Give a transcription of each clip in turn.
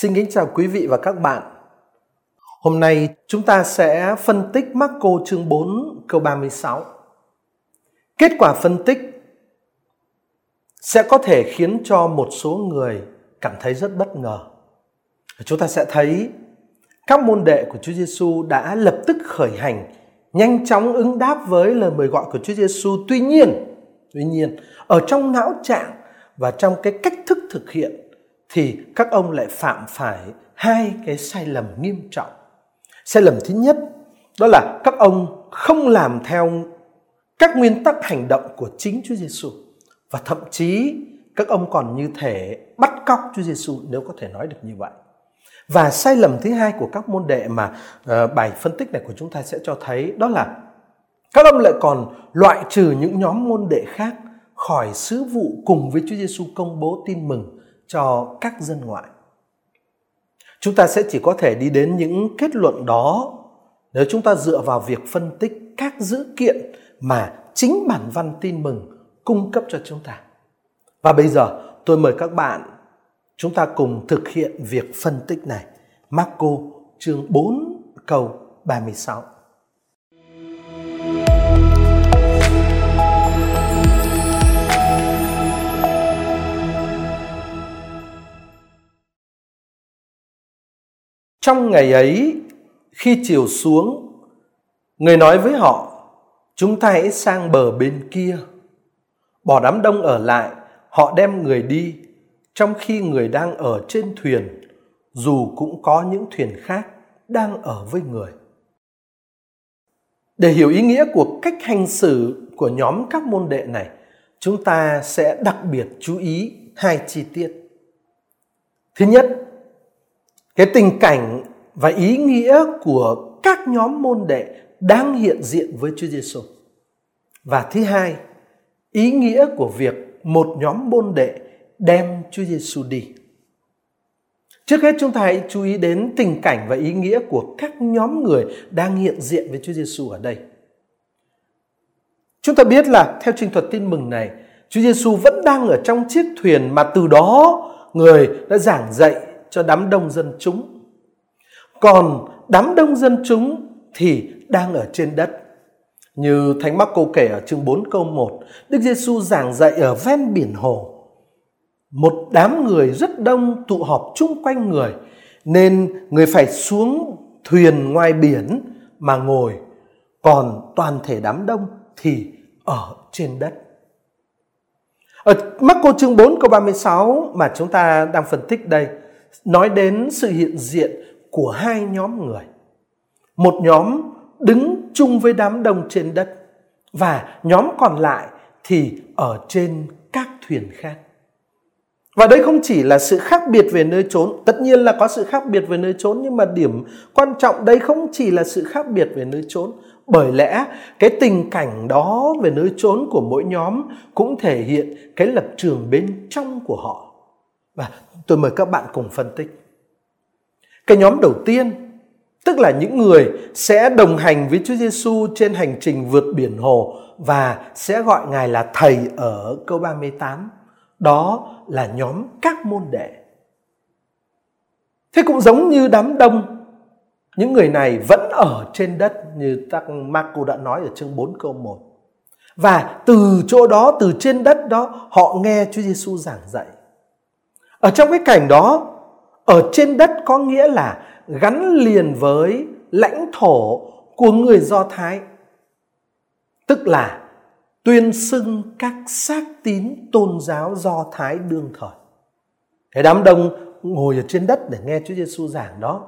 Xin kính chào quý vị và các bạn. Hôm nay chúng ta sẽ phân tích Marco chương 4 câu 36. Kết quả phân tích sẽ có thể khiến cho một số người cảm thấy rất bất ngờ. Chúng ta sẽ thấy các môn đệ của Chúa Giêsu đã lập tức khởi hành, nhanh chóng ứng đáp với lời mời gọi của Chúa Giêsu. Tuy nhiên, tuy nhiên, ở trong não trạng và trong cái cách thức thực hiện thì các ông lại phạm phải hai cái sai lầm nghiêm trọng. Sai lầm thứ nhất đó là các ông không làm theo các nguyên tắc hành động của chính Chúa Giêsu và thậm chí các ông còn như thể bắt cóc Chúa Giêsu nếu có thể nói được như vậy. Và sai lầm thứ hai của các môn đệ mà uh, bài phân tích này của chúng ta sẽ cho thấy đó là các ông lại còn loại trừ những nhóm môn đệ khác khỏi sứ vụ cùng với Chúa Giêsu công bố tin mừng cho các dân ngoại. Chúng ta sẽ chỉ có thể đi đến những kết luận đó nếu chúng ta dựa vào việc phân tích các dữ kiện mà chính bản văn tin mừng cung cấp cho chúng ta. Và bây giờ, tôi mời các bạn chúng ta cùng thực hiện việc phân tích này. Marco chương 4 câu 36. Trong ngày ấy, khi chiều xuống, người nói với họ, chúng ta hãy sang bờ bên kia. Bỏ đám đông ở lại, họ đem người đi, trong khi người đang ở trên thuyền, dù cũng có những thuyền khác đang ở với người. Để hiểu ý nghĩa của cách hành xử của nhóm các môn đệ này, chúng ta sẽ đặc biệt chú ý hai chi tiết. Thứ nhất, cái tình cảnh và ý nghĩa của các nhóm môn đệ đang hiện diện với Chúa Giêsu. Và thứ hai, ý nghĩa của việc một nhóm môn đệ đem Chúa Giêsu đi. Trước hết chúng ta hãy chú ý đến tình cảnh và ý nghĩa của các nhóm người đang hiện diện với Chúa Giêsu ở đây. Chúng ta biết là theo trình thuật tin mừng này, Chúa Giêsu vẫn đang ở trong chiếc thuyền mà từ đó người đã giảng dạy cho đám đông dân chúng. Còn đám đông dân chúng thì đang ở trên đất. Như Thánh Marco kể ở chương 4 câu 1, Đức Giêsu giảng dạy ở ven biển hồ. Một đám người rất đông tụ họp chung quanh người, nên người phải xuống thuyền ngoài biển mà ngồi, còn toàn thể đám đông thì ở trên đất. Ở Marco chương 4 câu 36 mà chúng ta đang phân tích đây, nói đến sự hiện diện của hai nhóm người. Một nhóm đứng chung với đám đông trên đất và nhóm còn lại thì ở trên các thuyền khác. Và đây không chỉ là sự khác biệt về nơi trốn, tất nhiên là có sự khác biệt về nơi trốn nhưng mà điểm quan trọng đây không chỉ là sự khác biệt về nơi trốn, bởi lẽ cái tình cảnh đó về nơi trốn của mỗi nhóm cũng thể hiện cái lập trường bên trong của họ. Và tôi mời các bạn cùng phân tích. Cái nhóm đầu tiên tức là những người sẽ đồng hành với Chúa Giêsu trên hành trình vượt biển hồ và sẽ gọi Ngài là thầy ở câu 38. Đó là nhóm các môn đệ. Thế cũng giống như đám đông, những người này vẫn ở trên đất như các Marco đã nói ở chương 4 câu 1. Và từ chỗ đó, từ trên đất đó, họ nghe Chúa Giêsu giảng dạy. Ở trong cái cảnh đó, ở trên đất có nghĩa là gắn liền với lãnh thổ của người Do Thái. Tức là tuyên xưng các xác tín tôn giáo Do Thái đương thời. Cái đám đông ngồi ở trên đất để nghe Chúa Giêsu giảng đó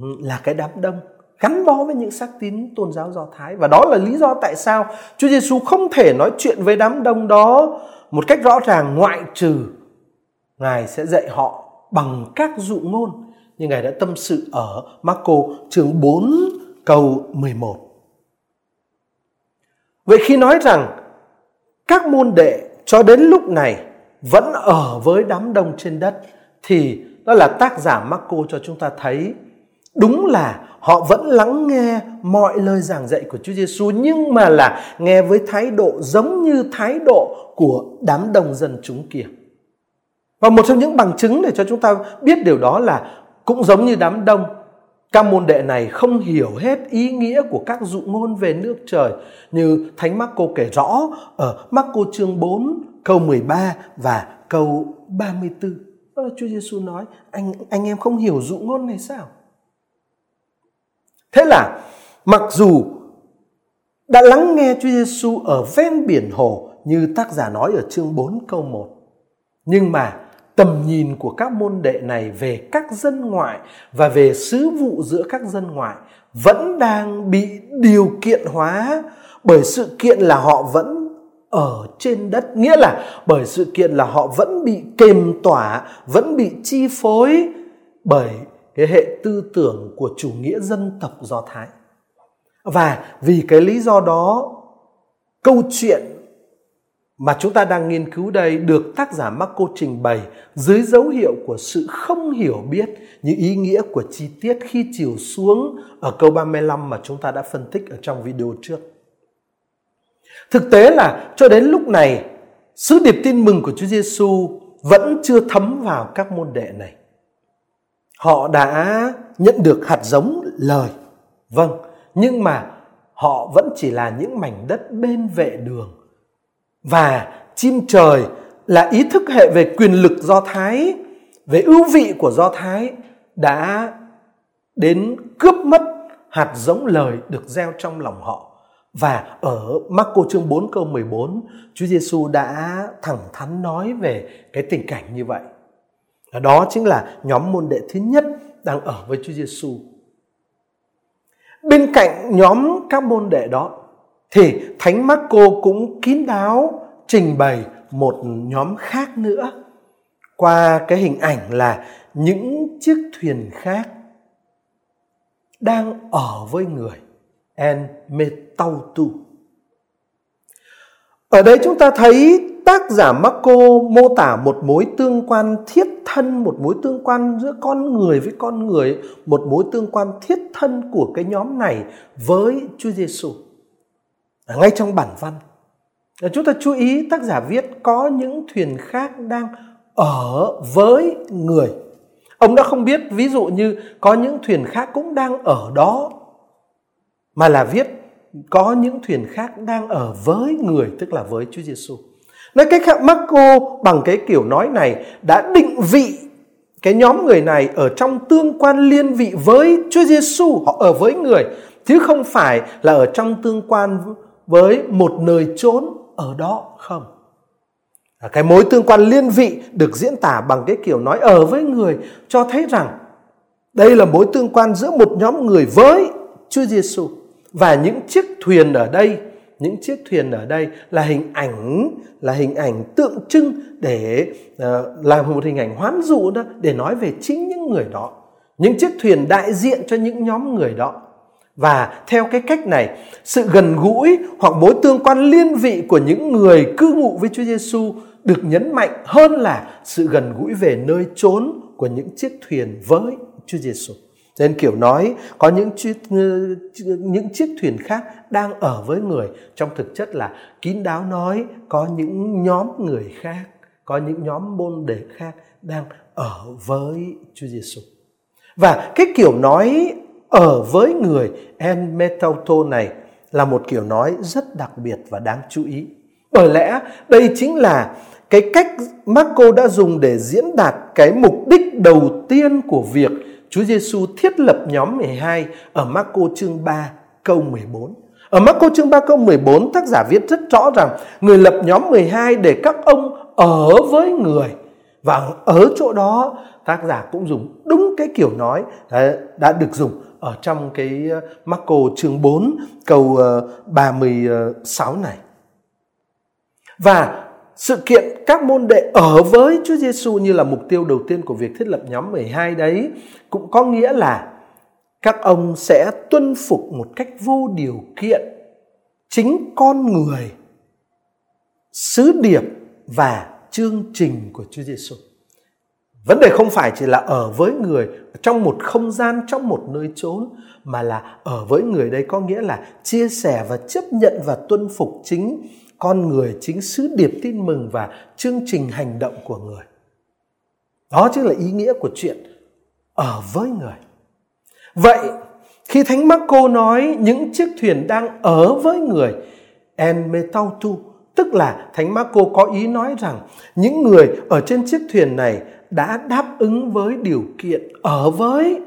ừ, là cái đám đông gắn bó với những xác tín tôn giáo Do Thái và đó là lý do tại sao Chúa Giêsu không thể nói chuyện với đám đông đó một cách rõ ràng ngoại trừ Ngài sẽ dạy họ bằng các dụ ngôn như Ngài đã tâm sự ở Marco chương 4 câu 11. Vậy khi nói rằng các môn đệ cho đến lúc này vẫn ở với đám đông trên đất thì đó là tác giả Marco cho chúng ta thấy đúng là họ vẫn lắng nghe mọi lời giảng dạy của Chúa Giêsu nhưng mà là nghe với thái độ giống như thái độ của đám đông dân chúng kia. Và một trong những bằng chứng để cho chúng ta biết điều đó là cũng giống như đám đông, các môn đệ này không hiểu hết ý nghĩa của các dụ ngôn về nước trời như Thánh Marco kể rõ ở Marco chương 4 câu 13 và câu 34. Đó là Chúa Giêsu nói, anh anh em không hiểu dụ ngôn này sao? Thế là mặc dù đã lắng nghe Chúa Giêsu ở ven biển hồ như tác giả nói ở chương 4 câu 1. Nhưng mà tầm nhìn của các môn đệ này về các dân ngoại và về sứ vụ giữa các dân ngoại vẫn đang bị điều kiện hóa bởi sự kiện là họ vẫn ở trên đất. Nghĩa là bởi sự kiện là họ vẫn bị kềm tỏa, vẫn bị chi phối bởi cái hệ tư tưởng của chủ nghĩa dân tộc do thái. Và vì cái lý do đó, câu chuyện mà chúng ta đang nghiên cứu đây được tác giả Marco trình bày dưới dấu hiệu của sự không hiểu biết những ý nghĩa của chi tiết khi chiều xuống ở câu 35 mà chúng ta đã phân tích ở trong video trước. Thực tế là cho đến lúc này, sứ điệp tin mừng của Chúa Giêsu vẫn chưa thấm vào các môn đệ này. Họ đã nhận được hạt giống lời. Vâng, nhưng mà họ vẫn chỉ là những mảnh đất bên vệ đường và chim trời là ý thức hệ về quyền lực do thái, về ưu vị của do thái đã đến cướp mất hạt giống lời được gieo trong lòng họ. Và ở Marco chương 4 câu 14 Chúa Giêsu đã thẳng thắn nói về cái tình cảnh như vậy. Đó chính là nhóm môn đệ thứ nhất đang ở với Chúa Giêsu bên cạnh nhóm các môn đệ đó thì Thánh Marco cũng kín đáo trình bày một nhóm khác nữa qua cái hình ảnh là những chiếc thuyền khác đang ở với người en metautu ở đây chúng ta thấy tác giả Marco mô tả một mối tương quan thiết thân, một mối tương quan giữa con người với con người, một mối tương quan thiết thân của cái nhóm này với Chúa Giêsu. Ngay trong bản văn chúng ta chú ý tác giả viết có những thuyền khác đang ở với người ông đã không biết ví dụ như có những thuyền khác cũng đang ở đó mà là viết có những thuyền khác đang ở với người tức là với Chúa Giêsu. Nói cách khác Marco bằng cái kiểu nói này đã định vị cái nhóm người này ở trong tương quan liên vị với Chúa Giêsu, họ ở với người chứ không phải là ở trong tương quan với một nơi trốn ở đó không? À, cái mối tương quan liên vị được diễn tả bằng cái kiểu nói ở với người cho thấy rằng đây là mối tương quan giữa một nhóm người với Chúa Giêsu. Và những chiếc thuyền ở đây những chiếc thuyền ở đây là hình ảnh là hình ảnh tượng trưng để ờ, uh, làm một hình ảnh hoán dụ đó để nói về chính những người đó. Những chiếc thuyền đại diện cho những nhóm người đó và theo cái cách này, sự gần gũi hoặc mối tương quan liên vị của những người cư ngụ với Chúa Giêsu được nhấn mạnh hơn là sự gần gũi về nơi trốn của những chiếc thuyền với Chúa Giêsu. Nên kiểu nói có những chiếc, ờ, những chiếc thuyền khác đang ở với người trong thực chất là kín đáo nói có những nhóm người khác, có những nhóm môn đệ khác đang ở với Chúa Giêsu. Và cái kiểu nói ở với người en metauto này là một kiểu nói rất đặc biệt và đáng chú ý. Bởi lẽ đây chính là cái cách Marco đã dùng để diễn đạt cái mục đích đầu tiên của việc Chúa Giêsu thiết lập nhóm 12 ở Marco chương 3 câu 14. Ở Marco chương 3 câu 14 tác giả viết rất rõ rằng người lập nhóm 12 để các ông ở với người và ở chỗ đó, tác giả cũng dùng đúng cái kiểu nói đã được dùng ở trong cái ờ, Marco chương 4 câu ờ, 36 ờ, này. Và sự kiện các môn đệ ở với Chúa Giêsu như là mục tiêu đầu tiên của việc thiết lập nhóm 12 đấy cũng có nghĩa là các ông sẽ tuân phục một cách vô điều kiện chính con người, sứ điệp và chương trình của Chúa Giêsu. Vấn đề không phải chỉ là ở với người trong một không gian, trong một nơi trốn mà là ở với người đây có nghĩa là chia sẻ và chấp nhận và tuân phục chính con người, chính sứ điệp tin mừng và chương trình hành động của người. Đó chính là ý nghĩa của chuyện ở với người. Vậy khi Thánh Marco nói những chiếc thuyền đang ở với người en metautu tức là Thánh Marco có ý nói rằng những người ở trên chiếc thuyền này đã đáp ứng với điều kiện ở với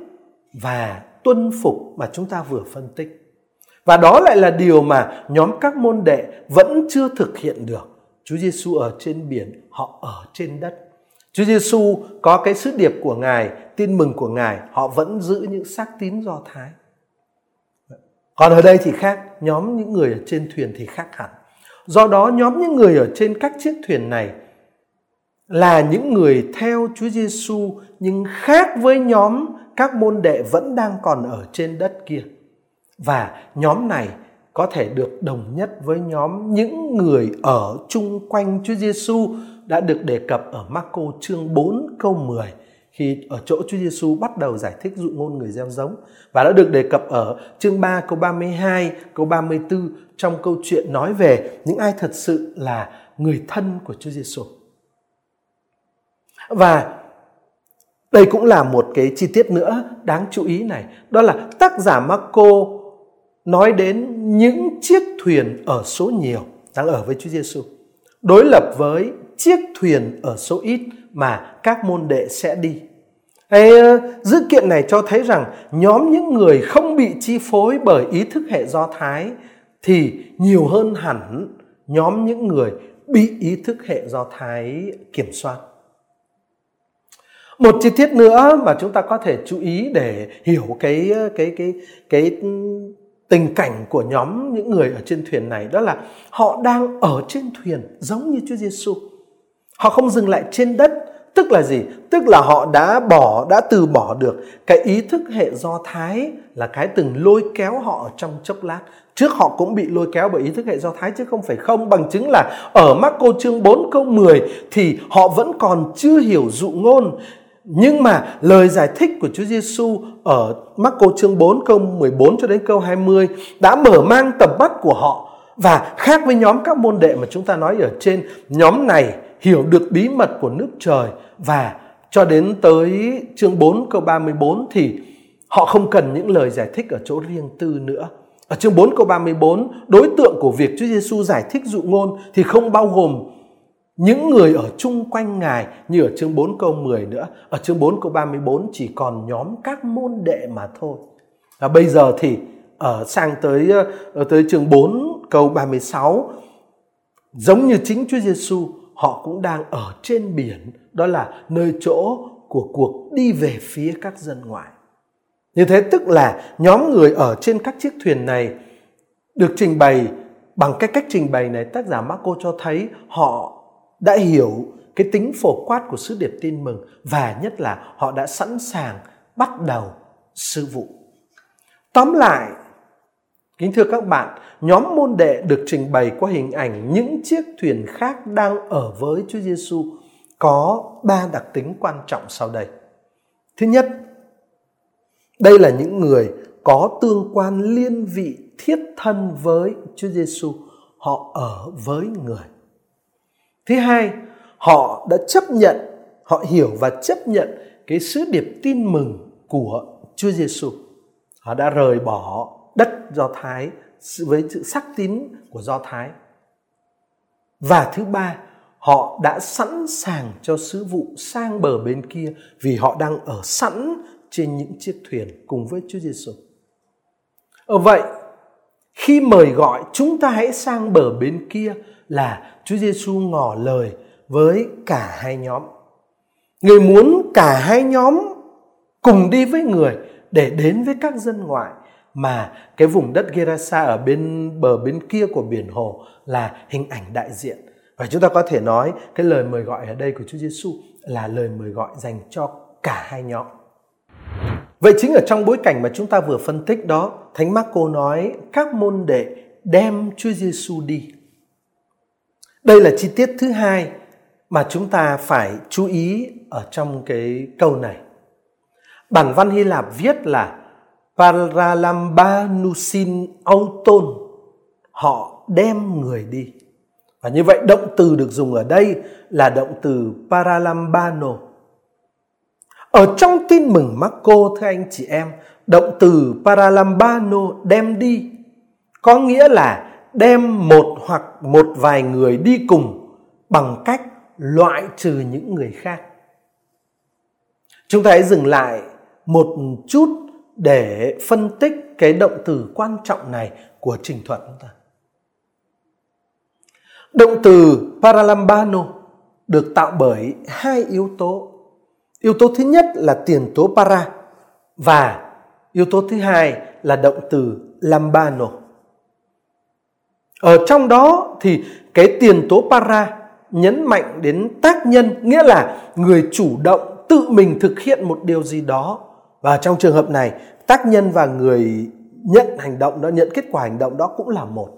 và tuân phục mà chúng ta vừa phân tích. Và đó lại là điều mà nhóm các môn đệ vẫn chưa thực hiện được. Chúa Giêsu ở trên biển, họ ở trên đất. Chúa Giêsu có cái sứ điệp của Ngài, tin mừng của Ngài, họ vẫn giữ những xác tín Do Thái. Còn ở đây thì khác, nhóm những người ở trên thuyền thì khác hẳn. Do đó nhóm những người ở trên các chiếc thuyền này là những người theo Chúa Giêsu nhưng khác với nhóm các môn đệ vẫn đang còn ở trên đất kia. Và nhóm này có thể được đồng nhất với nhóm những người ở chung quanh Chúa Giêsu đã được đề cập ở Marco chương 4 câu 10 khi ở chỗ Chúa Giêsu bắt đầu giải thích dụ ngôn người gieo giống và đã được đề cập ở chương 3 câu 32, câu 34 trong câu chuyện nói về những ai thật sự là người thân của Chúa Giêsu. Và đây cũng là một cái chi tiết nữa đáng chú ý này, đó là tác giả Marco nói đến những chiếc thuyền ở số nhiều đang ở với Chúa Giêsu đối lập với chiếc thuyền ở số ít mà các môn đệ sẽ đi. Ê, ờ, dữ kiện này cho thấy rằng nhóm những người không bị chi phối bởi ý thức hệ do Thái thì nhiều hơn hẳn nhóm những người bị ý thức hệ do Thái kiểm soát. Một chi tiết nữa mà chúng ta có thể chú ý để hiểu cái cái cái cái tình cảnh của nhóm những người ở trên thuyền này đó là họ đang ở trên thuyền giống như Chúa Giêsu. Họ không dừng lại trên đất, tức là gì? Tức là họ đã bỏ đã từ bỏ được cái ý thức hệ do thái là cái từng lôi kéo họ trong chốc lát. Trước họ cũng bị lôi kéo bởi ý thức hệ do thái chứ không phải không bằng chứng là ở Marco chương 4 câu 10 thì họ vẫn còn chưa hiểu dụ ngôn nhưng mà lời giải thích của Chúa Giêsu ở Marco chương 4 câu 14 cho đến câu 20 đã mở mang tầm mắt của họ và khác với nhóm các môn đệ mà chúng ta nói ở trên, nhóm này hiểu được bí mật của nước trời và cho đến tới chương 4 câu 34 thì họ không cần những lời giải thích ở chỗ riêng tư nữa. Ở chương 4 câu 34, đối tượng của việc Chúa Giêsu giải thích dụ ngôn thì không bao gồm những người ở chung quanh Ngài, như ở chương 4 câu 10 nữa. Ở chương 4 câu 34 chỉ còn nhóm các môn đệ mà thôi. Và bây giờ thì ở sang tới ở tới chương 4 câu 36 giống như chính Chúa Giêsu họ cũng đang ở trên biển, đó là nơi chỗ của cuộc đi về phía các dân ngoại. Như thế tức là nhóm người ở trên các chiếc thuyền này được trình bày bằng cái cách trình bày này, tác giả Marco cho thấy họ đã hiểu cái tính phổ quát của sứ điệp tin mừng và nhất là họ đã sẵn sàng bắt đầu sư vụ. Tóm lại, kính thưa các bạn, nhóm môn đệ được trình bày qua hình ảnh những chiếc thuyền khác đang ở với Chúa Giêsu có ba đặc tính quan trọng sau đây. Thứ nhất, đây là những người có tương quan liên vị thiết thân với Chúa Giêsu, họ ở với người. Thứ hai, họ đã chấp nhận, họ hiểu và chấp nhận cái sứ điệp tin mừng của Chúa Giêsu. Họ đã rời bỏ đất Do Thái với sự sắc tín của Do Thái. Và thứ ba, họ đã sẵn sàng cho sứ vụ sang bờ bên kia vì họ đang ở sẵn trên những chiếc thuyền cùng với Chúa Giêsu. Ở vậy, khi mời gọi chúng ta hãy sang bờ bên kia là Chúa Giêsu ngỏ lời với cả hai nhóm. Người muốn cả hai nhóm cùng đi với người để đến với các dân ngoại mà cái vùng đất Gerasa ở bên bờ bên kia của biển hồ là hình ảnh đại diện. Và chúng ta có thể nói cái lời mời gọi ở đây của Chúa Giêsu là lời mời gọi dành cho cả hai nhóm. Vậy chính ở trong bối cảnh mà chúng ta vừa phân tích đó, Thánh Marco nói các môn đệ đem Chúa Giêsu đi. Đây là chi tiết thứ hai mà chúng ta phải chú ý ở trong cái câu này. Bản văn Hy Lạp viết là Paralambanusin auton họ đem người đi. Và như vậy động từ được dùng ở đây là động từ paralambano. Ở trong tin mừng Marco thưa anh chị em, động từ paralambano đem đi có nghĩa là đem một hoặc một vài người đi cùng bằng cách loại trừ những người khác. Chúng ta hãy dừng lại một chút để phân tích cái động từ quan trọng này của trình thuật chúng ta. Động từ paralambano được tạo bởi hai yếu tố. Yếu tố thứ nhất là tiền tố para và yếu tố thứ hai là động từ lambano. Ở trong đó thì cái tiền tố para nhấn mạnh đến tác nhân, nghĩa là người chủ động tự mình thực hiện một điều gì đó. Và trong trường hợp này, tác nhân và người nhận hành động đó, nhận kết quả hành động đó cũng là một.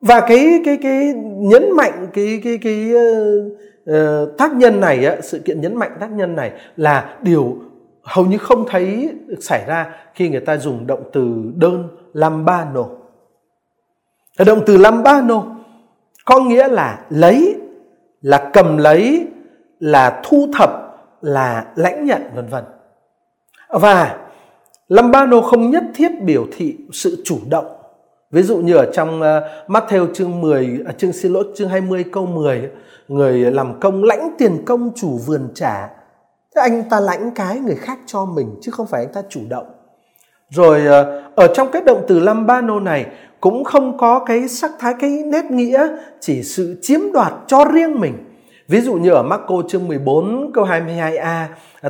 Và cái cái cái nhấn mạnh cái cái cái uh, tác nhân này á, sự kiện nhấn mạnh tác nhân này là điều hầu như không thấy xảy ra khi người ta dùng động từ đơn là Động từ lambano có nghĩa là lấy, là cầm lấy, là thu thập, là lãnh nhận vân vân. Và lambano không nhất thiết biểu thị sự chủ động. Ví dụ như ở trong ờ, Matthew chương 10, à, chương xin lỗi chương 20 câu 10, người làm công lãnh tiền công chủ vườn trả. Thế anh ta lãnh cái người khác cho mình chứ không phải anh ta chủ động. Rồi ờ, ở trong cái động từ lambano này cũng không có cái sắc thái cái nét nghĩa chỉ sự chiếm đoạt cho riêng mình. Ví dụ như ở Marco chương 14 câu 22a,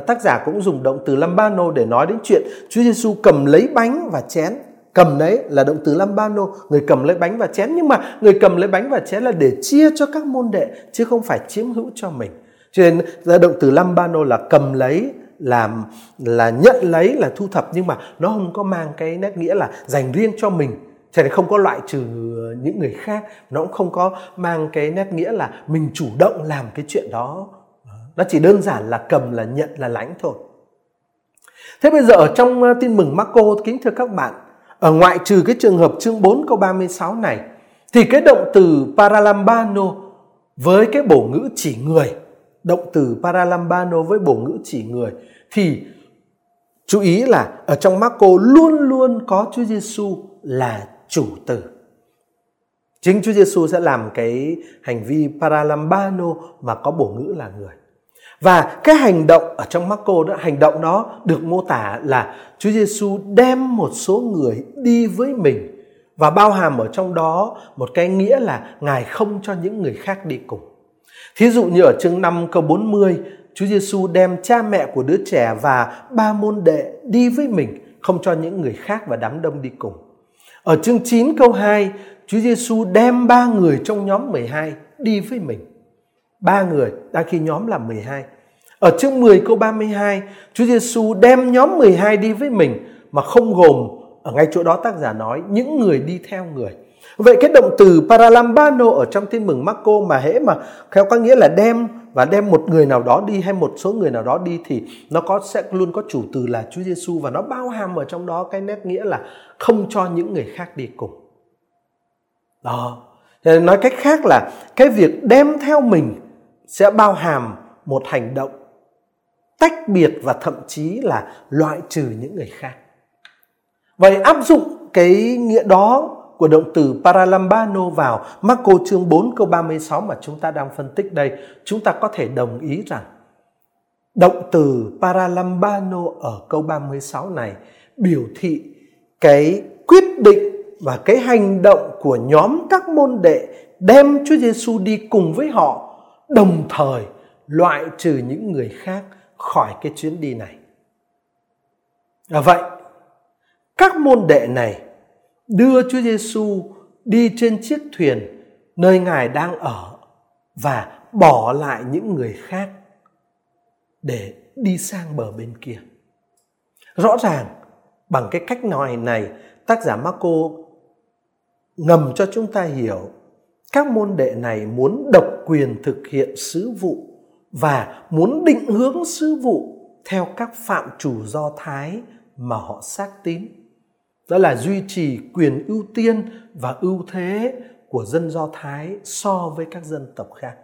tác giả cũng dùng động từ lambano để nói đến chuyện Chúa Giêsu cầm lấy bánh và chén. Cầm đấy là động từ lambano, người cầm lấy bánh và chén nhưng mà người cầm lấy bánh và chén là để chia cho các môn đệ chứ không phải chiếm hữu cho mình. Cho nên ra động từ lambano là cầm lấy làm là nhận lấy là thu thập nhưng mà nó không có mang cái nét nghĩa là dành riêng cho mình cho nên không có loại trừ những người khác, nó cũng không có mang cái nét nghĩa là mình chủ động làm cái chuyện đó. Nó chỉ đơn giản là cầm, là nhận, là lãnh thôi. Thế bây giờ ở trong ờ, tin mừng Marco, kính thưa các bạn, ở ngoại trừ cái trường hợp chương 4 câu 36 này, thì cái động từ paralambano với cái bổ ngữ chỉ người, động từ paralambano với bổ ngữ chỉ người, thì chú ý là ở trong Marco luôn luôn có Chúa Giêsu là chủ tử. Chính Chúa Giêsu sẽ làm cái hành vi paralambano mà có bổ ngữ là người. Và cái hành động ở trong Marco đó, hành động đó được mô tả là Chúa Giêsu đem một số người đi với mình và bao hàm ở trong đó một cái nghĩa là Ngài không cho những người khác đi cùng. Thí dụ như ở chương 5 câu 40, Chúa Giêsu đem cha mẹ của đứa trẻ và ba môn đệ đi với mình, không cho những người khác và đám đông đi cùng. Ở chương 9 câu 2, Chúa Giêsu đem ba người trong nhóm 12 đi với mình. Ba người, đang khi nhóm là 12. Ở chương 10 câu 32, Chúa Giêsu đem nhóm 12 đi với mình mà không gồm ở ngay chỗ đó tác giả nói những người đi theo người. Vậy cái động từ paralambano ở trong tin mừng Marco mà hễ mà theo có nghĩa là đem và đem một người nào đó đi hay một số người nào đó đi thì nó có, sẽ luôn có chủ từ là Chúa Giêsu và nó bao hàm ở trong đó cái nét nghĩa là không cho những người khác đi cùng. Đó. Nói cách khác là cái việc đem theo mình sẽ bao hàm một hành động tách biệt và thậm chí là loại trừ những người khác. Vậy áp dụng cái nghĩa đó của động từ paralambano vào Marco chương 4 câu 36 mà chúng ta đang phân tích đây, chúng ta có thể đồng ý rằng động từ paralambano ở câu 36 này biểu thị cái quyết định và cái hành động của nhóm các môn đệ đem Chúa Giêsu đi cùng với họ, đồng thời loại trừ những người khác khỏi cái chuyến đi này. Là vậy, các môn đệ này đưa Chúa Giêsu đi trên chiếc thuyền nơi Ngài đang ở và bỏ lại những người khác để đi sang bờ bên kia. Rõ ràng bằng cái cách nói này, tác giả Marco ngầm cho chúng ta hiểu các môn đệ này muốn độc quyền thực hiện sứ vụ và muốn định hướng sứ vụ theo các phạm chủ do thái mà họ xác tín đó là duy trì quyền ưu tiên và ưu thế của dân Do Thái so với các dân tộc khác.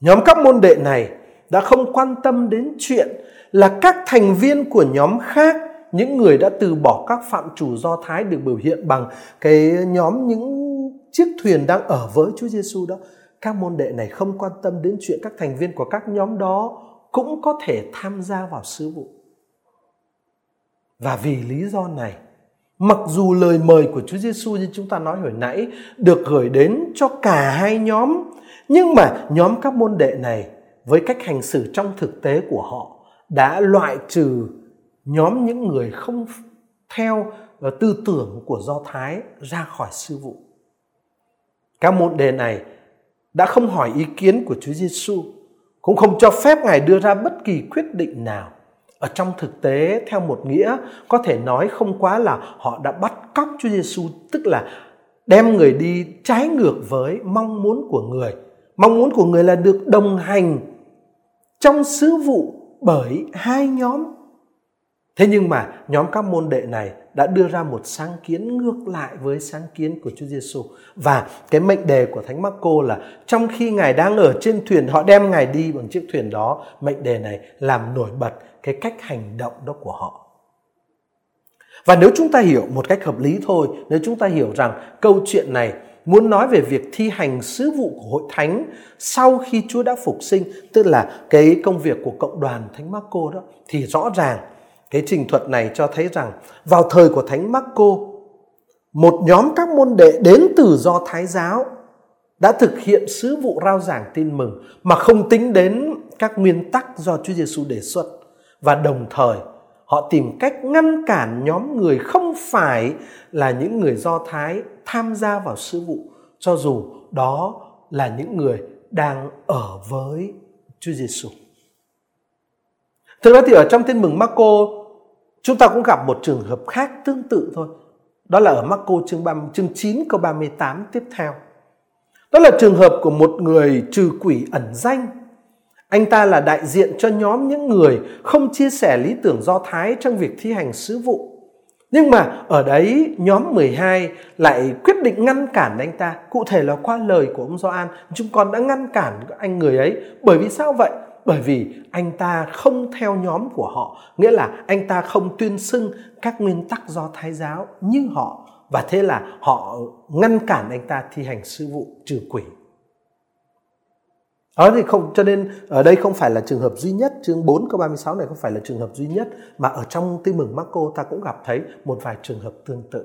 Nhóm các môn đệ này đã không quan tâm đến chuyện là các thành viên của nhóm khác, những người đã từ bỏ các phạm chủ do thái được biểu hiện bằng cái nhóm những chiếc thuyền đang ở với Chúa Giêsu đó các môn đệ này không quan tâm đến chuyện các thành viên của các nhóm đó cũng có thể tham gia vào sứ vụ và vì lý do này mặc dù lời mời của Chúa Giêsu như chúng ta nói hồi nãy được gửi đến cho cả hai nhóm nhưng mà nhóm các môn đệ này với cách hành xử trong thực tế của họ đã loại trừ nhóm những người không theo ờ, tư tưởng của Do Thái ra khỏi sư vụ. Các môn đề này đã không hỏi ý kiến của Chúa Giêsu, cũng không cho phép Ngài đưa ra bất kỳ quyết định nào. Ở trong thực tế theo một nghĩa có thể nói không quá là họ đã bắt cóc Chúa Giêsu, tức là đem người đi trái ngược với mong muốn của người. Mong muốn của người là được đồng hành trong sứ vụ bởi hai nhóm. Thế nhưng mà nhóm các môn đệ này đã đưa ra một sáng kiến ngược lại với sáng kiến của Chúa Giêsu và cái mệnh đề của Thánh Marco là trong khi ngài đang ở trên thuyền họ đem ngài đi bằng chiếc thuyền đó mệnh đề này làm nổi bật cái cách hành động đó của họ. Và nếu chúng ta hiểu một cách hợp lý thôi nếu chúng ta hiểu rằng câu chuyện này muốn nói về việc thi hành sứ vụ của hội thánh sau khi Chúa đã phục sinh, tức là cái công việc của cộng đoàn Thánh Marco đó thì rõ ràng cái trình thuật này cho thấy rằng vào thời của Thánh Marco một nhóm các môn đệ đến từ do Thái giáo đã thực hiện sứ vụ rao giảng tin mừng mà không tính đến các nguyên tắc do Chúa Giêsu đề xuất và đồng thời họ tìm cách ngăn cản nhóm người không phải là những người Do Thái tham gia vào sứ vụ cho dù đó là những người đang ở với Chúa Giêsu. Thực ra thì ở trong tin mừng Marco chúng ta cũng gặp một trường hợp khác tương tự thôi. Đó là ở Marco chương 3, chương 9 câu 38 tiếp theo. Đó là trường hợp của một người trừ quỷ ẩn danh. Anh ta là đại diện cho nhóm những người không chia sẻ lý tưởng Do Thái trong việc thi hành sứ vụ. Nhưng mà ở đấy nhóm 12 lại quyết định ngăn cản anh ta. Cụ thể là qua lời của ông Gioan, chúng con đã ngăn cản anh người ấy. Bởi vì sao vậy? Bởi vì anh ta không theo nhóm của họ, nghĩa là anh ta không tuyên xưng các nguyên tắc do Thái giáo như họ và thế là họ ngăn cản anh ta thi hành sư vụ trừ quỷ. Ờ, Đó thì không cho nên ở đây không phải là trường hợp duy nhất, chương 4 câu 36 này không phải là trường hợp duy nhất mà ở trong tin mừng Marco ta cũng gặp thấy một vài trường hợp tương tự.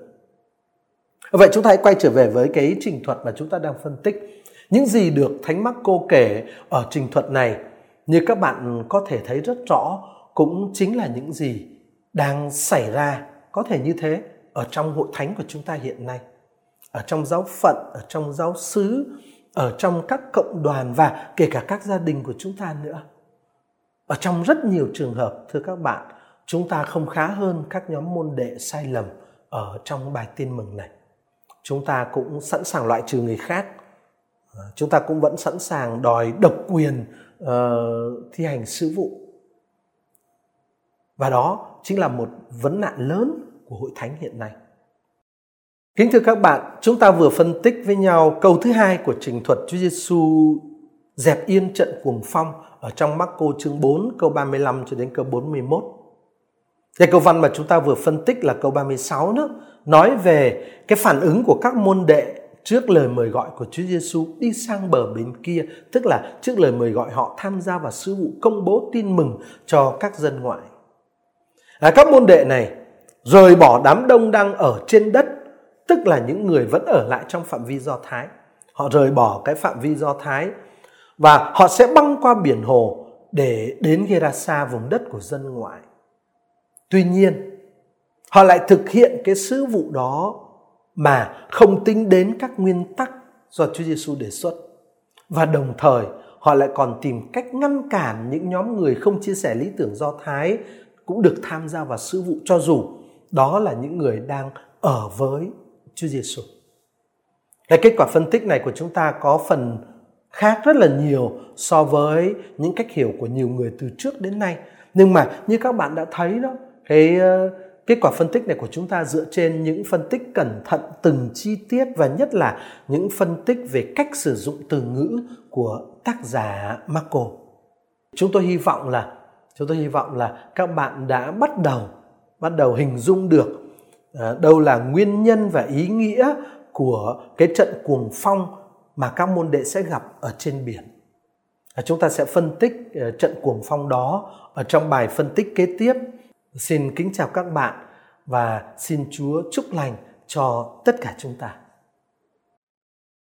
Vậy chúng ta hãy quay trở về với cái trình thuật mà chúng ta đang phân tích. Những gì được Thánh Marco kể ở trình thuật này như các bạn có thể thấy rất rõ cũng chính là những gì đang xảy ra có thể như thế ở trong hội thánh của chúng ta hiện nay ở trong giáo phận ở trong giáo xứ ở trong các cộng đoàn và kể cả các gia đình của chúng ta nữa. Ở trong rất nhiều trường hợp thưa các bạn chúng ta không khá hơn các nhóm môn đệ sai lầm ở trong bài tin mừng này. Chúng ta cũng sẵn sàng loại trừ người khác. À, chúng ta cũng vẫn sẵn sàng đòi độc quyền uh, thi hành sứ vụ. Và đó chính là một vấn nạn lớn của hội thánh hiện nay. Kính thưa các bạn, chúng ta vừa phân tích với nhau câu thứ hai của trình thuật Chúa Giêsu dẹp yên trận cuồng phong ở trong Marco chương 4 câu 35 cho đến câu 41. Cái câu văn mà chúng ta vừa phân tích là câu 36 nữa, nói về cái phản ứng của các môn đệ trước lời mời gọi của Chúa Giêsu đi sang bờ bên kia, tức là trước lời mời gọi họ tham gia vào sứ vụ công bố tin mừng cho các dân ngoại. À, các môn đệ này rời bỏ đám đông đang ở trên đất tức là những người vẫn ở lại trong phạm vi do thái. Họ rời bỏ cái phạm vi do thái và họ sẽ băng qua biển hồ để đến gerasa, vùng đất của dân ngoại. Tuy nhiên, họ lại thực hiện cái sứ vụ đó mà không tính đến các nguyên tắc do Chúa Giêsu đề xuất. Và đồng thời, họ lại còn tìm cách ngăn cản những nhóm người không chia sẻ lý tưởng do thái cũng được tham gia vào sứ vụ cho dù đó là những người đang ở với Chúa Giêsu. Cái kết quả phân tích này của chúng ta có phần khác rất là nhiều so với những cách hiểu của nhiều người từ trước đến nay. Nhưng mà như các bạn đã thấy đó, cái ờ, kết quả phân tích này của chúng ta dựa trên những phân tích cẩn thận từng chi tiết và nhất là những phân tích về cách sử dụng từ ngữ của tác giả Marco. chúng tôi hy vọng là chúng tôi hy vọng là các bạn đã bắt đầu bắt đầu hình dung được Ờ, đâu là nguyên nhân và ý nghĩa của cái trận cuồng phong mà các môn đệ sẽ gặp ở trên biển. Ờ, chúng ta sẽ phân tích ờ, trận cuồng phong đó ở trong bài phân tích kế tiếp. Xin kính chào các bạn và xin Chúa chúc lành cho tất cả chúng ta.